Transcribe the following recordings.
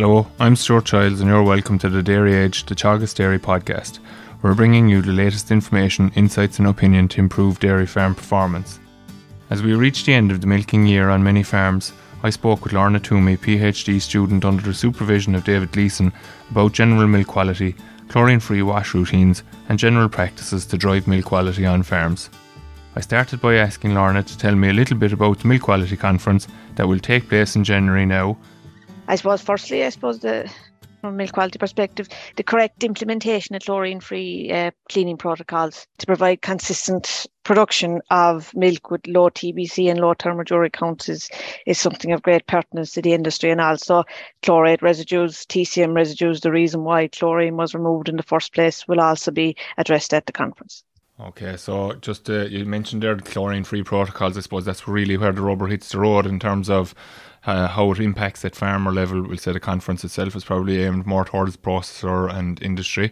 Hello, I'm Stuart Childs, and you're welcome to the Dairy Edge, the Teagasc Dairy podcast. We're bringing you the latest information, insights, and opinion to improve dairy farm performance. As we reach the end of the milking year on many farms, I spoke with Lorna Twomey, PhD student under the supervision of David Gleeson, about general milk quality, chlorine free wash routines, and general practices to drive milk quality on farms. I started by asking Lorna to tell me a little bit about the Milk Quality Conference that will take place in January now. I suppose, firstly, I suppose the from a milk quality perspective, the correct implementation of chlorine-free uh, cleaning protocols to provide consistent production of milk with low TBC and low thermoduric counts is, is something of great pertinence to the industry and also chlorate residues, TCM residues, the reason why chlorine was removed in the first place will also be addressed at the conference. Okay, so just uh, you mentioned there the chlorine-free protocols. I suppose that's really where the rubber hits the road in terms of uh, how it impacts at farmer level. We'll say the conference itself is probably aimed more towards processor and industry.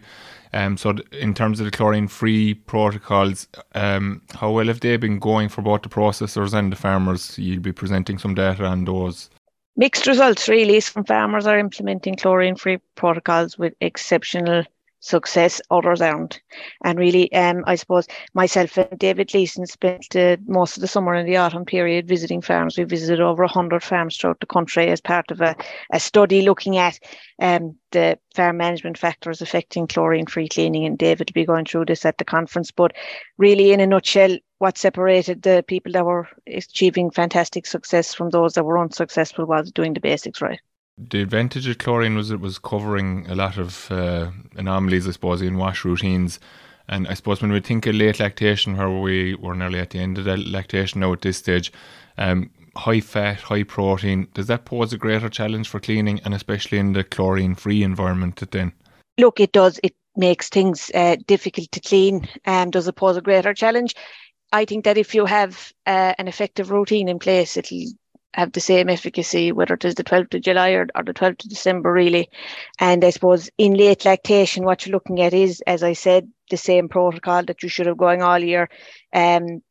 Um, so th- in terms of the chlorine-free protocols, um, how well have they been going for both the processors and the farmers? You'll be presenting some data on those. Mixed results, really. Some farmers are implementing chlorine-free protocols with exceptional success others aren't. And really, um, I suppose myself and David Gleeson spent uh, most of the summer and the autumn period visiting farms. We visited over 100 farms throughout the country as part of a, a study looking at um, the farm management factors affecting chlorine-free cleaning. And David will be going through this at the conference. But really, in a nutshell, what separated the people that were achieving fantastic success from those that were unsuccessful was doing the basics right the advantage of chlorine was it was covering a lot of uh, anomalies, I suppose, in wash routines. And I suppose when we think of late lactation, where we were nearly at the end of the lactation now at this stage, um, high fat, high protein, does that pose a greater challenge for cleaning and especially in the chlorine free environment then? Look, it does. It makes things uh, difficult to clean. Um, does it pose a greater challenge? I think that if you have uh, an effective routine in place, it'll have the same efficacy, whether it is the 12th of July or, or the 12th of December, really. And I suppose in late lactation, what you're looking at is, as I said, the same protocol that you should have going all year. Um,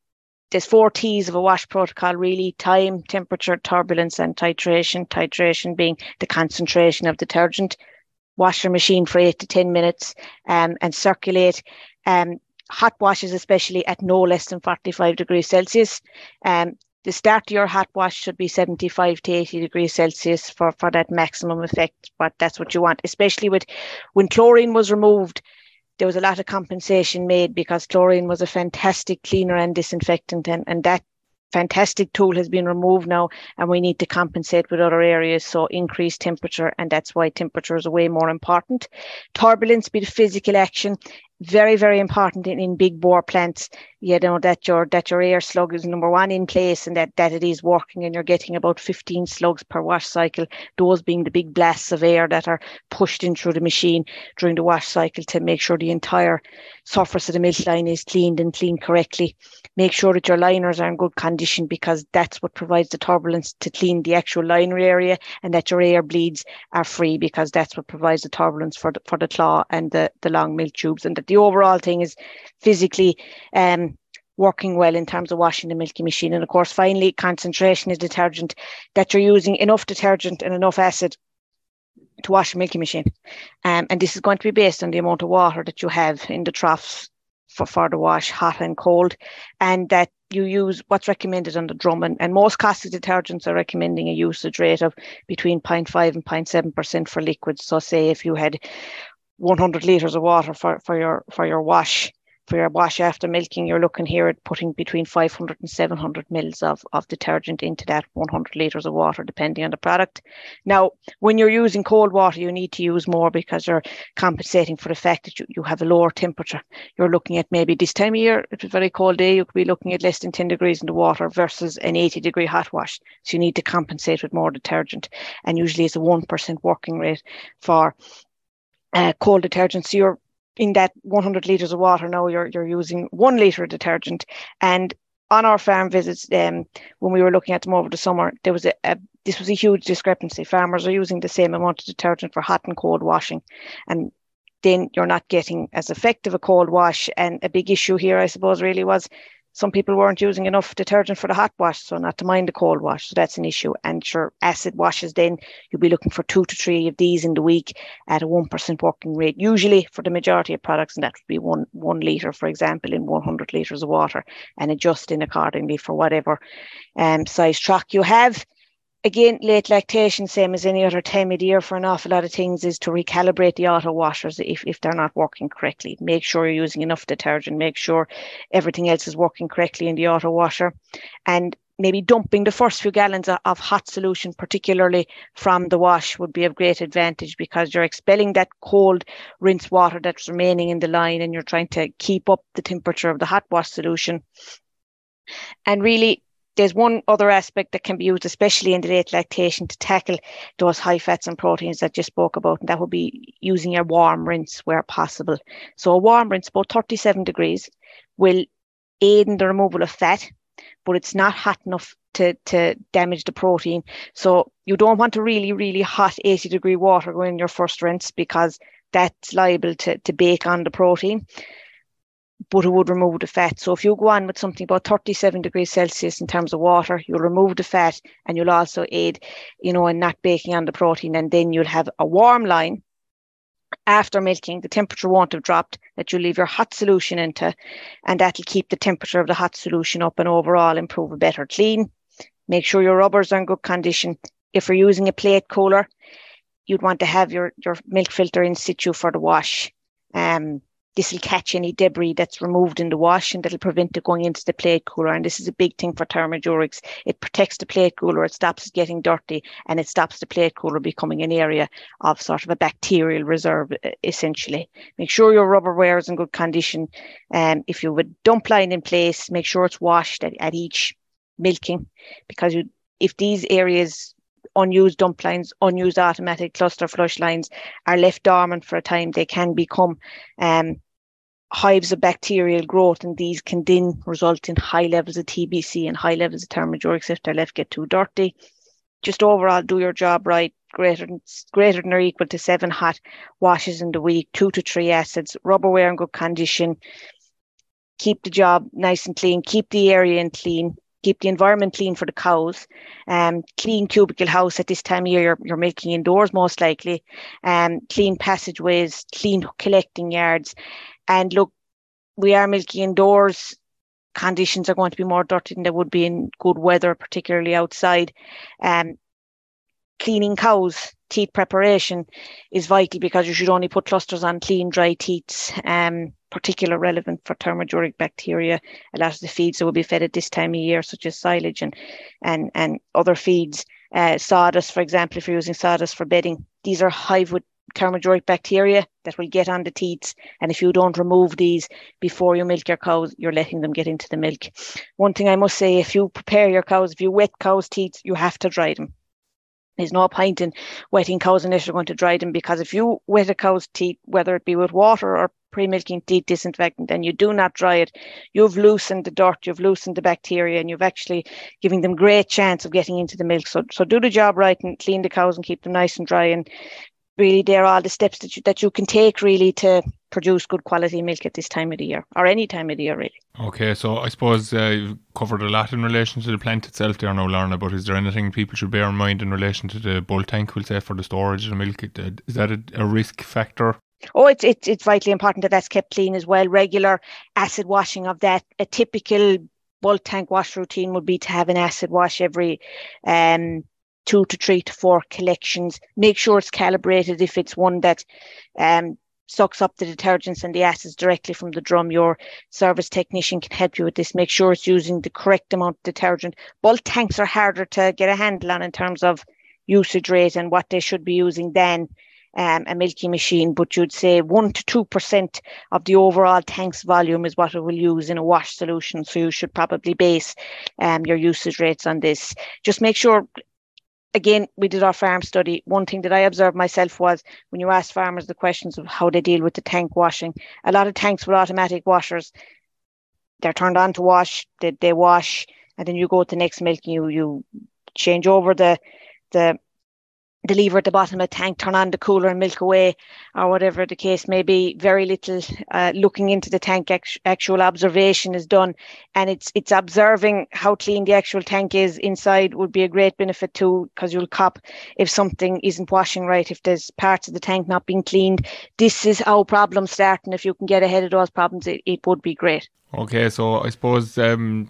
there's four T's of a wash protocol really time, temperature, turbulence, and titration. Titration being the concentration of detergent. Wash your machine for eight to 10 minutes um, and circulate. Um, hot washes, especially at no less than 45 degrees Celsius. Um, the start of your hot wash should be 75 to 80 degrees Celsius for, for that maximum effect. But that's what you want, especially with when chlorine was removed. There was a lot of compensation made because chlorine was a fantastic cleaner and disinfectant, and, and that fantastic tool has been removed now and we need to compensate with other areas so increase temperature and that's why temperature is way more important turbulence be the physical action very very important in, in big bore plants you know that your that your air slug is number one in place and that that it is working and you're getting about 15 slugs per wash cycle those being the big blasts of air that are pushed in through the machine during the wash cycle to make sure the entire surface of the milk line is cleaned and cleaned correctly. Make sure that your liners are in good condition because that's what provides the turbulence to clean the actual liner area and that your air bleeds are free because that's what provides the turbulence for the, for the claw and the, the long milk tubes. And that the overall thing is physically um, working well in terms of washing the milking machine. And of course, finally, concentration is detergent that you're using enough detergent and enough acid to wash a milking machine. Um, and this is going to be based on the amount of water that you have in the troughs for, for the wash, hot and cold, and that you use what's recommended on the drum. And, and most caustic detergents are recommending a usage rate of between 0.5 and 0.7% for liquids. So say if you had 100 litres of water for, for your for your wash, for your wash after milking, you're looking here at putting between 500 and 700 mils of, of detergent into that 100 litres of water, depending on the product. Now, when you're using cold water, you need to use more because you're compensating for the fact that you, you have a lower temperature. You're looking at maybe this time of year, it's a very cold day, you could be looking at less than 10 degrees in the water versus an 80 degree hot wash. So you need to compensate with more detergent. And usually it's a 1% working rate for uh, cold detergent. So you're in that 100 liters of water now you're you're using one liter of detergent. And on our farm visits um, when we were looking at them over the summer there was a, a, this was a huge discrepancy. Farmers are using the same amount of detergent for hot and cold washing. And then you're not getting as effective a cold wash. And a big issue here i suppose really was some people weren't using enough detergent for the hot wash, so not to mind the cold wash. So that's an issue. And sure, acid washes, then you'll be looking for two to three of these in the week at a 1% working rate, usually for the majority of products. And that would be one, one litre, for example, in 100 litres of water and adjusting accordingly for whatever um, size truck you have again, late lactation, same as any other time of the year for an awful lot of things, is to recalibrate the auto washers if, if they're not working correctly. Make sure you're using enough detergent, make sure everything else is working correctly in the auto washer, and maybe dumping the first few gallons of, of hot solution, particularly from the wash, would be of great advantage because you're expelling that cold rinse water that's remaining in the line and you're trying to keep up the temperature of the hot wash solution. And really, there's one other aspect that can be used, especially in the late lactation, to tackle those high fats and proteins that you spoke about, and that would be using a warm rinse where possible. So a warm rinse, about 37 degrees, will aid in the removal of fat, but it's not hot enough to, to damage the protein. So you don't want a really, really hot 80 degree water going in your first rinse because that's liable to, to bake on the protein but it would remove the fat. So if you go on with something about 37 degrees Celsius in terms of water, you'll remove the fat and you'll also aid, you know, in not baking on the protein. And then you'll have a warm line after milking. The temperature won't have dropped that you leave your hot solution into, and that'll keep the temperature of the hot solution up and overall improve a better clean. Make sure your rubbers are in good condition. If you're using a plate cooler, you'd want to have your, your milk filter in situ for the wash. Um, this will catch any debris that's removed in the wash and that'll prevent it going into the plate cooler. And this is a big thing for thermodurics. It protects the plate cooler, it stops it getting dirty, and it stops the plate cooler becoming an area of sort of a bacterial reserve, essentially. Make sure your rubberware is in good condition. Um, if you have a dump line in place, make sure it's washed at, at each milking because you, if these areas unused dump lines, unused automatic cluster flush lines are left dormant for a time, they can become um, hives of bacterial growth, and these can then result in high levels of TBC and high levels of thermodurics if they're left get too dirty. Just overall, do your job right. Greater than, greater than or equal to seven hot washes in the week, two to three acids, rubberware in good condition. Keep the job nice and clean. Keep the area in clean keep the environment clean for the cows. Um, clean cubicle house at this time of year, you're, you're milking indoors most likely. Um, clean passageways, clean collecting yards. And look, we are milking indoors. Conditions are going to be more dirty than they would be in good weather, particularly outside. Um, cleaning cows, teat preparation is vital because you should only put clusters on clean, dry teats, um, particular relevant for thermoduric bacteria. A lot of the feeds that will be fed at this time of year, such as silage and and, and other feeds, uh, sawdust, for example, if you're using sawdust for bedding, these are hive with thermoduric bacteria that will get on the teats. And if you don't remove these before you milk your cows, you're letting them get into the milk. One thing I must say, if you prepare your cows, if you wet cows' teats, you have to dry them. There's no point in wetting cows unless you're going to dry them because if you wet a cow's teat, whether it be with water or pre-milking teat disinfectant and you do not dry it, you've loosened the dirt, you've loosened the bacteria, and you've actually giving them great chance of getting into the milk. So, so do the job right and clean the cows and keep them nice and dry and really there are all the steps that you that you can take really to produce good quality milk at this time of the year or any time of the year really. Okay, so I suppose uh, you've covered a lot in relation to the plant itself there now, Lorna, but is there anything people should bear in mind in relation to the bulk tank, we'll say, for the storage of the milk? Is that a, a risk factor? Oh, it's, it's, it's vitally important that that's kept clean as well. Regular acid washing of that. A typical bulk tank wash routine would be to have an acid wash every um, two to three to four collections. Make sure it's calibrated. If it's one that um, sucks up the detergents and the acids directly from the drum, your service technician can help you with this. Make sure it's using the correct amount of detergent. Bulk tanks are harder to get a handle on in terms of usage rate and what they should be using than um, a milking machine, but you'd say one to two percent of the overall tank's volume is what it will use in a wash solution. So you should probably base um, your usage rates on this. Just make sure again, we did our farm study. One thing that I observed myself was when you ask farmers the questions of how they deal with the tank washing, a lot of tanks with automatic washers, they're turned on to wash, they, they wash, and then you go to the next milk you, you change over the, the the lever at the bottom of the tank, turn on the cooler and milk away, or whatever the case may be. Very little uh, looking into the tank. Actual observation is done, and it's it's observing how clean the actual tank is inside would be a great benefit too, because you'll cop if something isn't washing right, if there's parts of the tank not being cleaned. This is how problems start, and if you can get ahead of those problems, it, it would be great. Okay, so I suppose. Um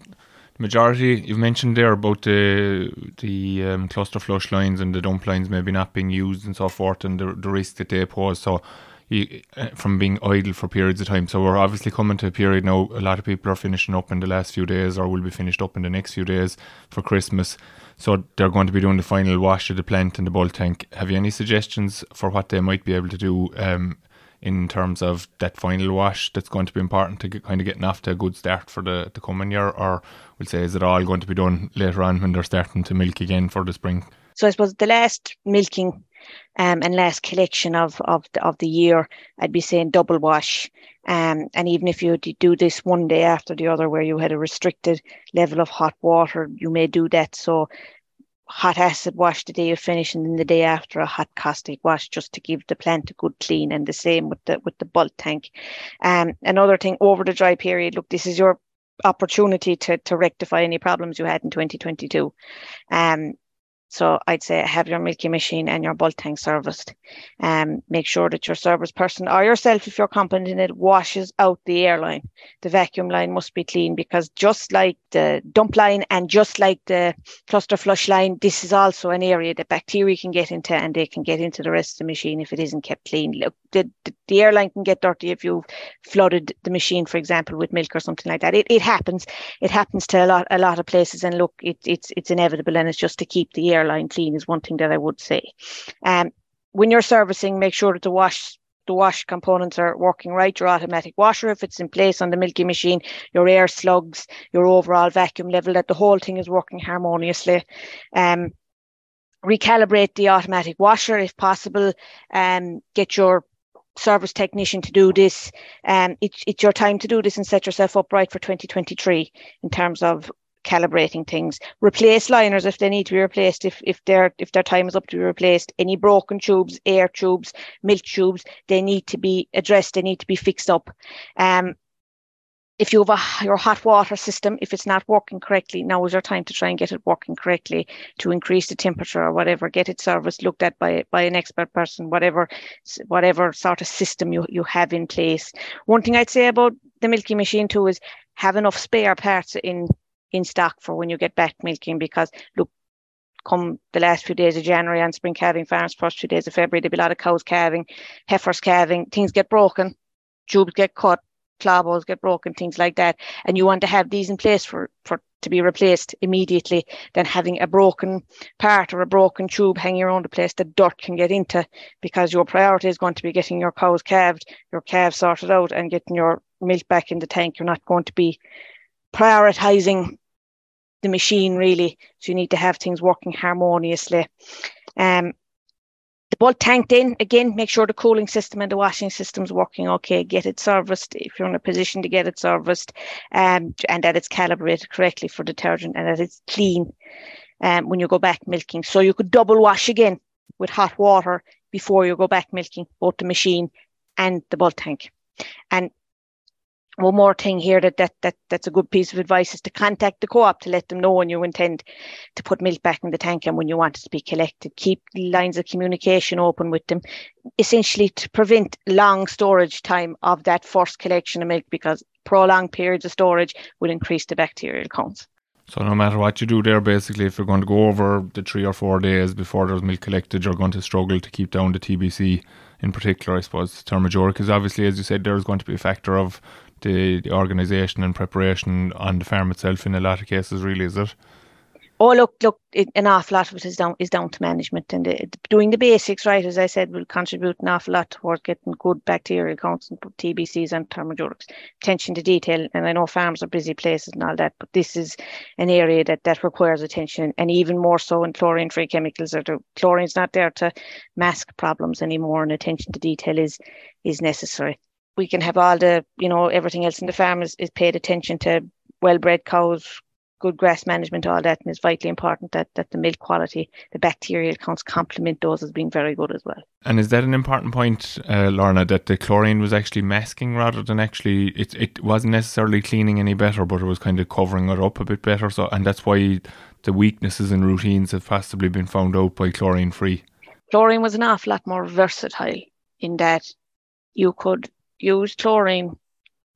majority you've mentioned there about the the um, cluster flush lines and the dump lines maybe not being used and so forth and the, the risk that they pose. So you, uh, from being idle for periods of time. So we're obviously coming to a period now a lot of people are finishing up in the last few days or will be finished up in the next few days for christmas. So they're going to be doing the final wash of the plant and the bulk tank. Have you any suggestions for what they might be able to do um, in terms of that final wash that's going to be important to get, kind of getting off to a good start for the, the coming year? Or we'll say is it all going to be done later on when they're starting to milk again for the spring? So i suppose the last milking um, and last collection of of the, of the year i'd be saying double wash. Um, and even if you do this one day after the other where you had a restricted level of hot water you may do that. So hot acid wash the day you finish and then the day after a hot caustic wash just to give the plant a good clean and the same with the with the bulk tank. Um another thing over the dry period look this is your opportunity to to rectify any problems you had in 2022 um so I'd say have your milking machine and your bulk tank serviced. Um, make sure that your service person or yourself, if you're competent in it, washes out the air line. The vacuum line must be clean because just like the dump line and just like the cluster flush line, this is also an area that bacteria can get into and they can get into the rest of the machine if it isn't kept clean. Look, the, the, the airline can get dirty if you've flooded the machine, for example, with milk or something like that. It, it happens. It happens to a lot a lot of places and look, it, it's it's inevitable and it's just to keep the air airline clean is one thing that I would say. Um, when you're servicing, make sure that the wash the wash components are working right. Your automatic washer, if it's in place on the milky machine, your air slugs, your overall vacuum level, that the whole thing is working harmoniously. Um, recalibrate the automatic washer if possible. Um, get your service technician to do this. Um, it's, it's your time to do this and set yourself up right for 2023 in terms of calibrating things, replace liners if they need to be replaced, if if their if their time is up to be replaced, any broken tubes, air tubes, milk tubes, they need to be addressed, they need to be fixed up. Um, if you have a, your hot water system, if it's not working correctly, now is your time to try and get it working correctly to increase the temperature or whatever. Get it serviced, looked at by by an expert person, whatever whatever sort of system you you have in place. One thing I'd say about the milking machine too is have enough spare parts in in stock for when you get back milking because look come the last few days of January and spring calving farms, first few days of February, there'll be a lot of cows calving, heifers calving, things get broken, tubes get cut, claw bowls get broken, things like that. And you want to have these in place for, for to be replaced immediately than having a broken part or a broken tube hanging around the place that dirt can get into because your priority is going to be getting your cows calved, your calves sorted out and getting your milk back in the tank. You're not going to be prioritizing the machine really. So you need to have things working harmoniously. Um, the bulk tanked in again, make sure the cooling system and the washing system is working okay. Get it serviced if you're in a position to get it serviced, um, and that it's calibrated correctly for detergent and that it's clean um, when you go back milking. So you could double wash again with hot water before you go back milking both the machine and the bulk tank. And one more thing here that, that that that's a good piece of advice is to contact the co-op to let them know when you intend to put milk back in the tank and when you want it to be collected. Keep lines of communication open with them, essentially to prevent long storage time of that first collection of milk because prolonged periods of storage will increase the bacterial counts. So no matter what you do there, basically, if you're going to go over the three or four days before there's milk collected, you're going to struggle to keep down the TBC in particular, I suppose. Thermoduric is obviously, as you said, there's going to be a factor of the, the organisation and preparation on the farm itself in a lot of cases, really, is it? Oh, look, look, it, an awful lot of it is down is down to management and the, doing the basics right. As I said, will contribute an awful lot towards getting good bacterial counts and TBCs and thermodurics. Attention to detail, and I know farms are busy places and all that, but this is an area that that requires attention, and even more so in chlorine-free chemicals. Or the chlorine's not there to mask problems anymore, and attention to detail is is necessary we can have all the, you know, everything else in the farm is, is paid attention to well bred cows, good grass management, all that, and it's vitally important that that the milk quality, the bacterial counts complement those as being very good as well. And is that an important point, uh, Lorna, that the chlorine was actually masking rather than actually it it wasn't necessarily cleaning any better, but it was kind of covering it up a bit better. So and that's why the weaknesses in routines have possibly been found out by chlorine free. Chlorine was an awful lot more versatile in that you could use chlorine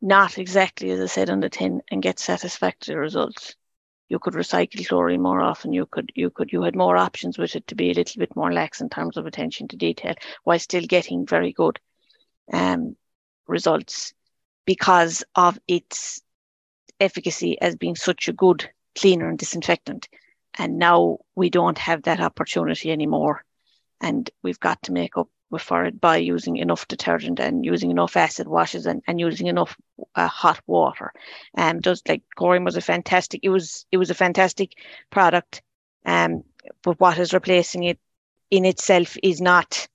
not exactly as I said on the tin and get satisfactory results you could recycle chlorine more often. You could you could you had more options with it to be a little bit more lax in terms of attention to detail, while still getting very good um, results because of its efficacy as being such a good cleaner and disinfectant. And now we don't have that opportunity anymore, and we've got to make up for it by using enough detergent and using enough acid washes and, and using enough uh, hot water. Um, just like chlorine was a fantastic, it was it was a fantastic product. Um, but what is replacing it in itself is not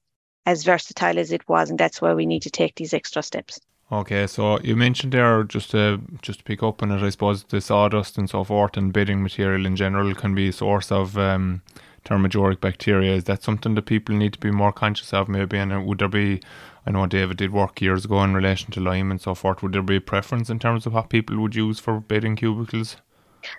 as versatile as it was, and that's why we need to take these extra steps. Okay, so you mentioned there just to just to pick up on it, I suppose the sawdust and so forth and bedding material in general can be a source of um, thermoduric bacteria. Is that something that people need to be more conscious of maybe? And uh, would there be, I know David did work years ago in relation to lime and so forth, would there be a preference in terms of what people would use for bedding cubicles?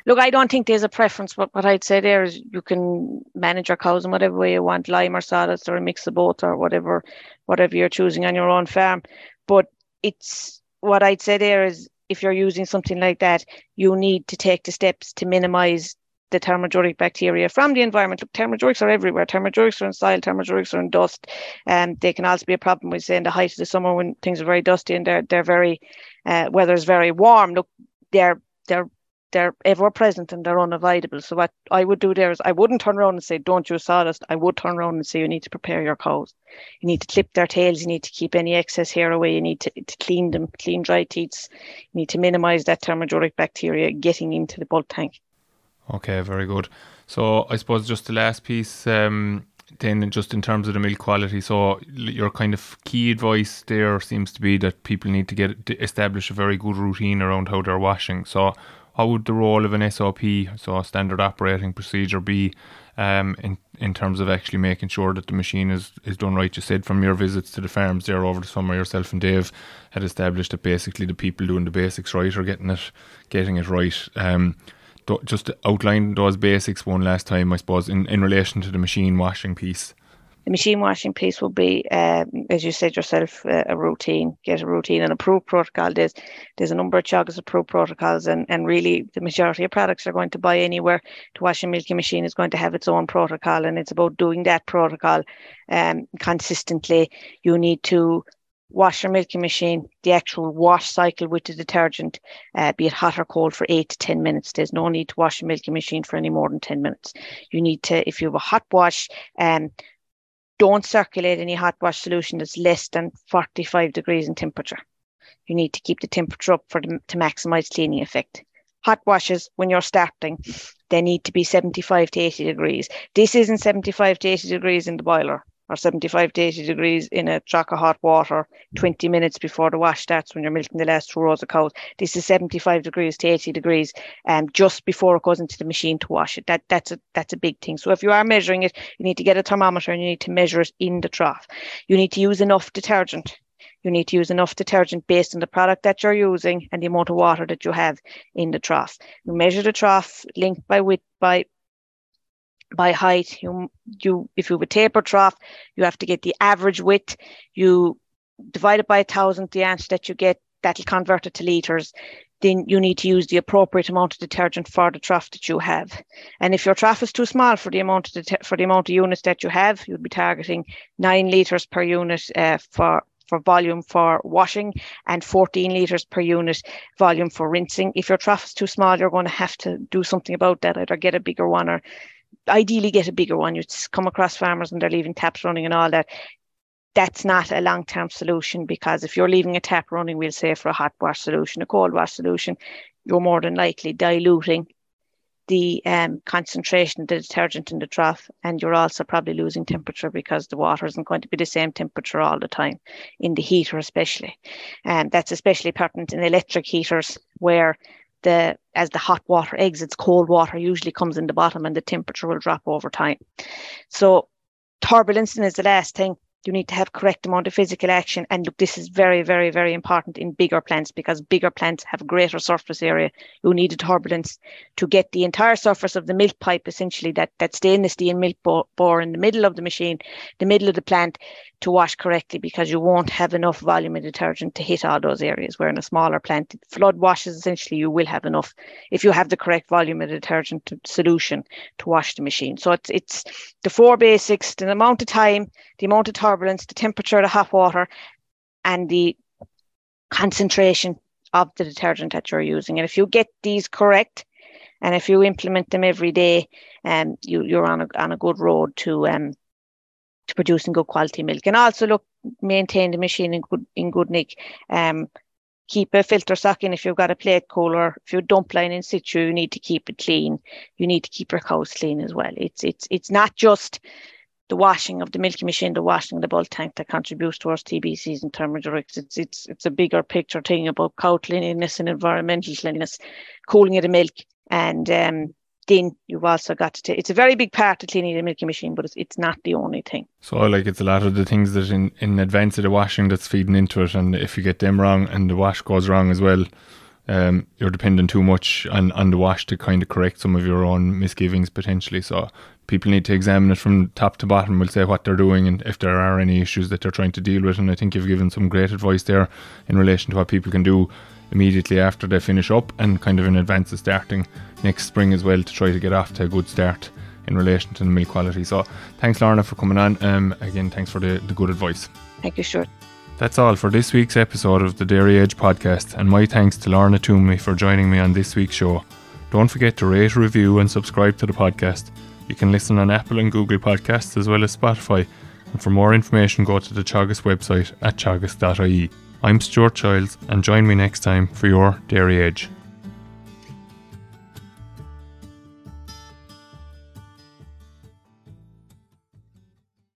Look, I don't think there's a preference, but what I'd say there is you can manage your cows in whatever way you want, lime or sawdust or a mix of both or whatever, whatever you're choosing on your own farm. But it's what I'd say there is if you're using something like that, you need to take the steps to minimize the thermoduric bacteria from the environment. Look, thermodurics are everywhere. Thermodurics are in soil, thermodurics are in dust. And they can also be a problem, we say, in the height of the summer when things are very dusty and they're, they're very, uh, weather is very warm. Look, they're, they're, they're ever present and they're unavoidable. So what I would do there is I wouldn't turn around and say, don't use sawdust. I would turn around and say, you need to prepare your cows. You need to clip their tails. You need to keep any excess hair away. You need to, to clean them, clean dry teats. You need to minimize that thermoduric bacteria getting into the bulk tank. Okay, very good. So I suppose just the last piece, um, then just in terms of the milk quality. So your kind of key advice there seems to be that people need to get to establish a very good routine around how they're washing. So how would the role of an SOP, so a standard operating procedure, be um, in in terms of actually making sure that the machine is, is done right? You said from your visits to the farms there over the summer, yourself and Dave had established that basically the people doing the basics right are getting it getting it right. Um, just outline those basics one last time, I suppose, in, in relation to the machine washing piece. The machine washing piece will be, um, as you said yourself, uh, a routine. Get a routine and approved protocol. There's there's a number of Teagasc approved protocols, and, and really the majority of products are going to buy anywhere. To wash a milking machine is going to have its own protocol, and it's about doing that protocol um, consistently. You need to wash your milking machine, the actual wash cycle with the detergent, uh, be it hot or cold, for eight to 10 minutes. There's no need to wash your milking machine for any more than 10 minutes. You need to, if you have a hot wash, um, don't circulate any hot wash solution that's less than 45 degrees in temperature. You need to keep the temperature up for the, to maximize cleaning effect. Hot washes, when you're starting, they need to be 75 to 80 degrees. This isn't 75 to 80 degrees in the boiler or 75 to 80 degrees in a trough of hot water 20 minutes before the wash starts when you're milking the last two rows of cows. This is 75 degrees to 80 degrees um, just before it goes into the machine to wash it. That, that's, a, that's a big thing. So if you are measuring it, you need to get a thermometer and you need to measure it in the trough. You need to use enough detergent. You need to use enough detergent based on the product that you're using and the amount of water that you have in the trough. You measure the trough linked by width by by height. You, you, if you have a taper trough, you have to get the average width. You divide it by a thousand, the answer that you get, that'll convert it to liters. Then you need to use the appropriate amount of detergent for the trough that you have. And if your trough is too small for the amount of det- for the amount of units that you have, you'd be targeting nine liters per unit uh, for for volume for washing and 14 litres per unit volume for rinsing. If your trough is too small, you're going to have to do something about that, either get a bigger one or ideally get a bigger one. You come across farmers and they're leaving taps running and all that. That's not a long term solution because if you're leaving a tap running, we'll say for a hot wash solution, a cold wash solution, you're more than likely diluting the um, concentration of the detergent in the trough, and you're also probably losing temperature because the water isn't going to be the same temperature all the time in the heater, especially. And that's especially pertinent in electric heaters where the as the hot water exits, cold water usually comes in the bottom and the temperature will drop over time. So turbulence is the last thing you need to have correct amount of physical action. And look, this is very, very, very important in bigger plants because bigger plants have greater surface area. You need a turbulence to get the entire surface of the milk pipe, essentially that, that stainless steel milk bore in the middle of the machine, the middle of the plant to wash correctly because you won't have enough volume of detergent to hit all those areas. Where in a smaller plant, flood washes, essentially you will have enough if you have the correct volume of detergent solution to wash the machine. So it's, it's the four basics, the amount of time, the amount of turbulence, the temperature of the hot water, and the concentration of the detergent that you're using. And if you get these correct, and if you implement them every day, um, you, you're on a, on a good road to um, to producing good quality milk. And also look, maintain the machine in good in good nick. Um, keep a filter sock in if you've got a plate cooler. If you dump line in situ, you need to keep it clean. You need to keep your cows clean as well. It's it's it's not just the washing of the milking machine, the washing of the bulk tank that contributes towards TBCs and thermodurics. It's it's it's a bigger picture thing about cow cleanliness and environmental cleanliness, cooling of the milk, and um, then you've also got to take, it's a very big part of cleaning the milking machine, but it's, it's not the only thing. So like it's a lot of the things that in, in advance of the washing that's feeding into it and if you get them wrong and the wash goes wrong as well, um, you're dependent too much on, on the wash to kind of correct some of your own misgivings potentially. So people need to examine it from top to bottom. We'll say what they're doing and if there are any issues that they're trying to deal with. And I think you've given some great advice there in relation to what people can do immediately after they finish up and kind of in advance of starting next spring as well to try to get off to a good start in relation to the milk quality. So thanks Lorna for coming on. Um, again, thanks for the, the good advice. Thank you, Stuart. That's all for this week's episode of the Dairy Edge podcast, and my thanks to Lorna Twomey for joining me on this week's show. Don't forget to rate, review, and subscribe to the podcast. You can listen on Apple and Google Podcasts as well as Spotify. And for more information, go to the Teagasc website at teagasc.ie. I'm Stuart Childs, and join me next time for your Dairy Edge.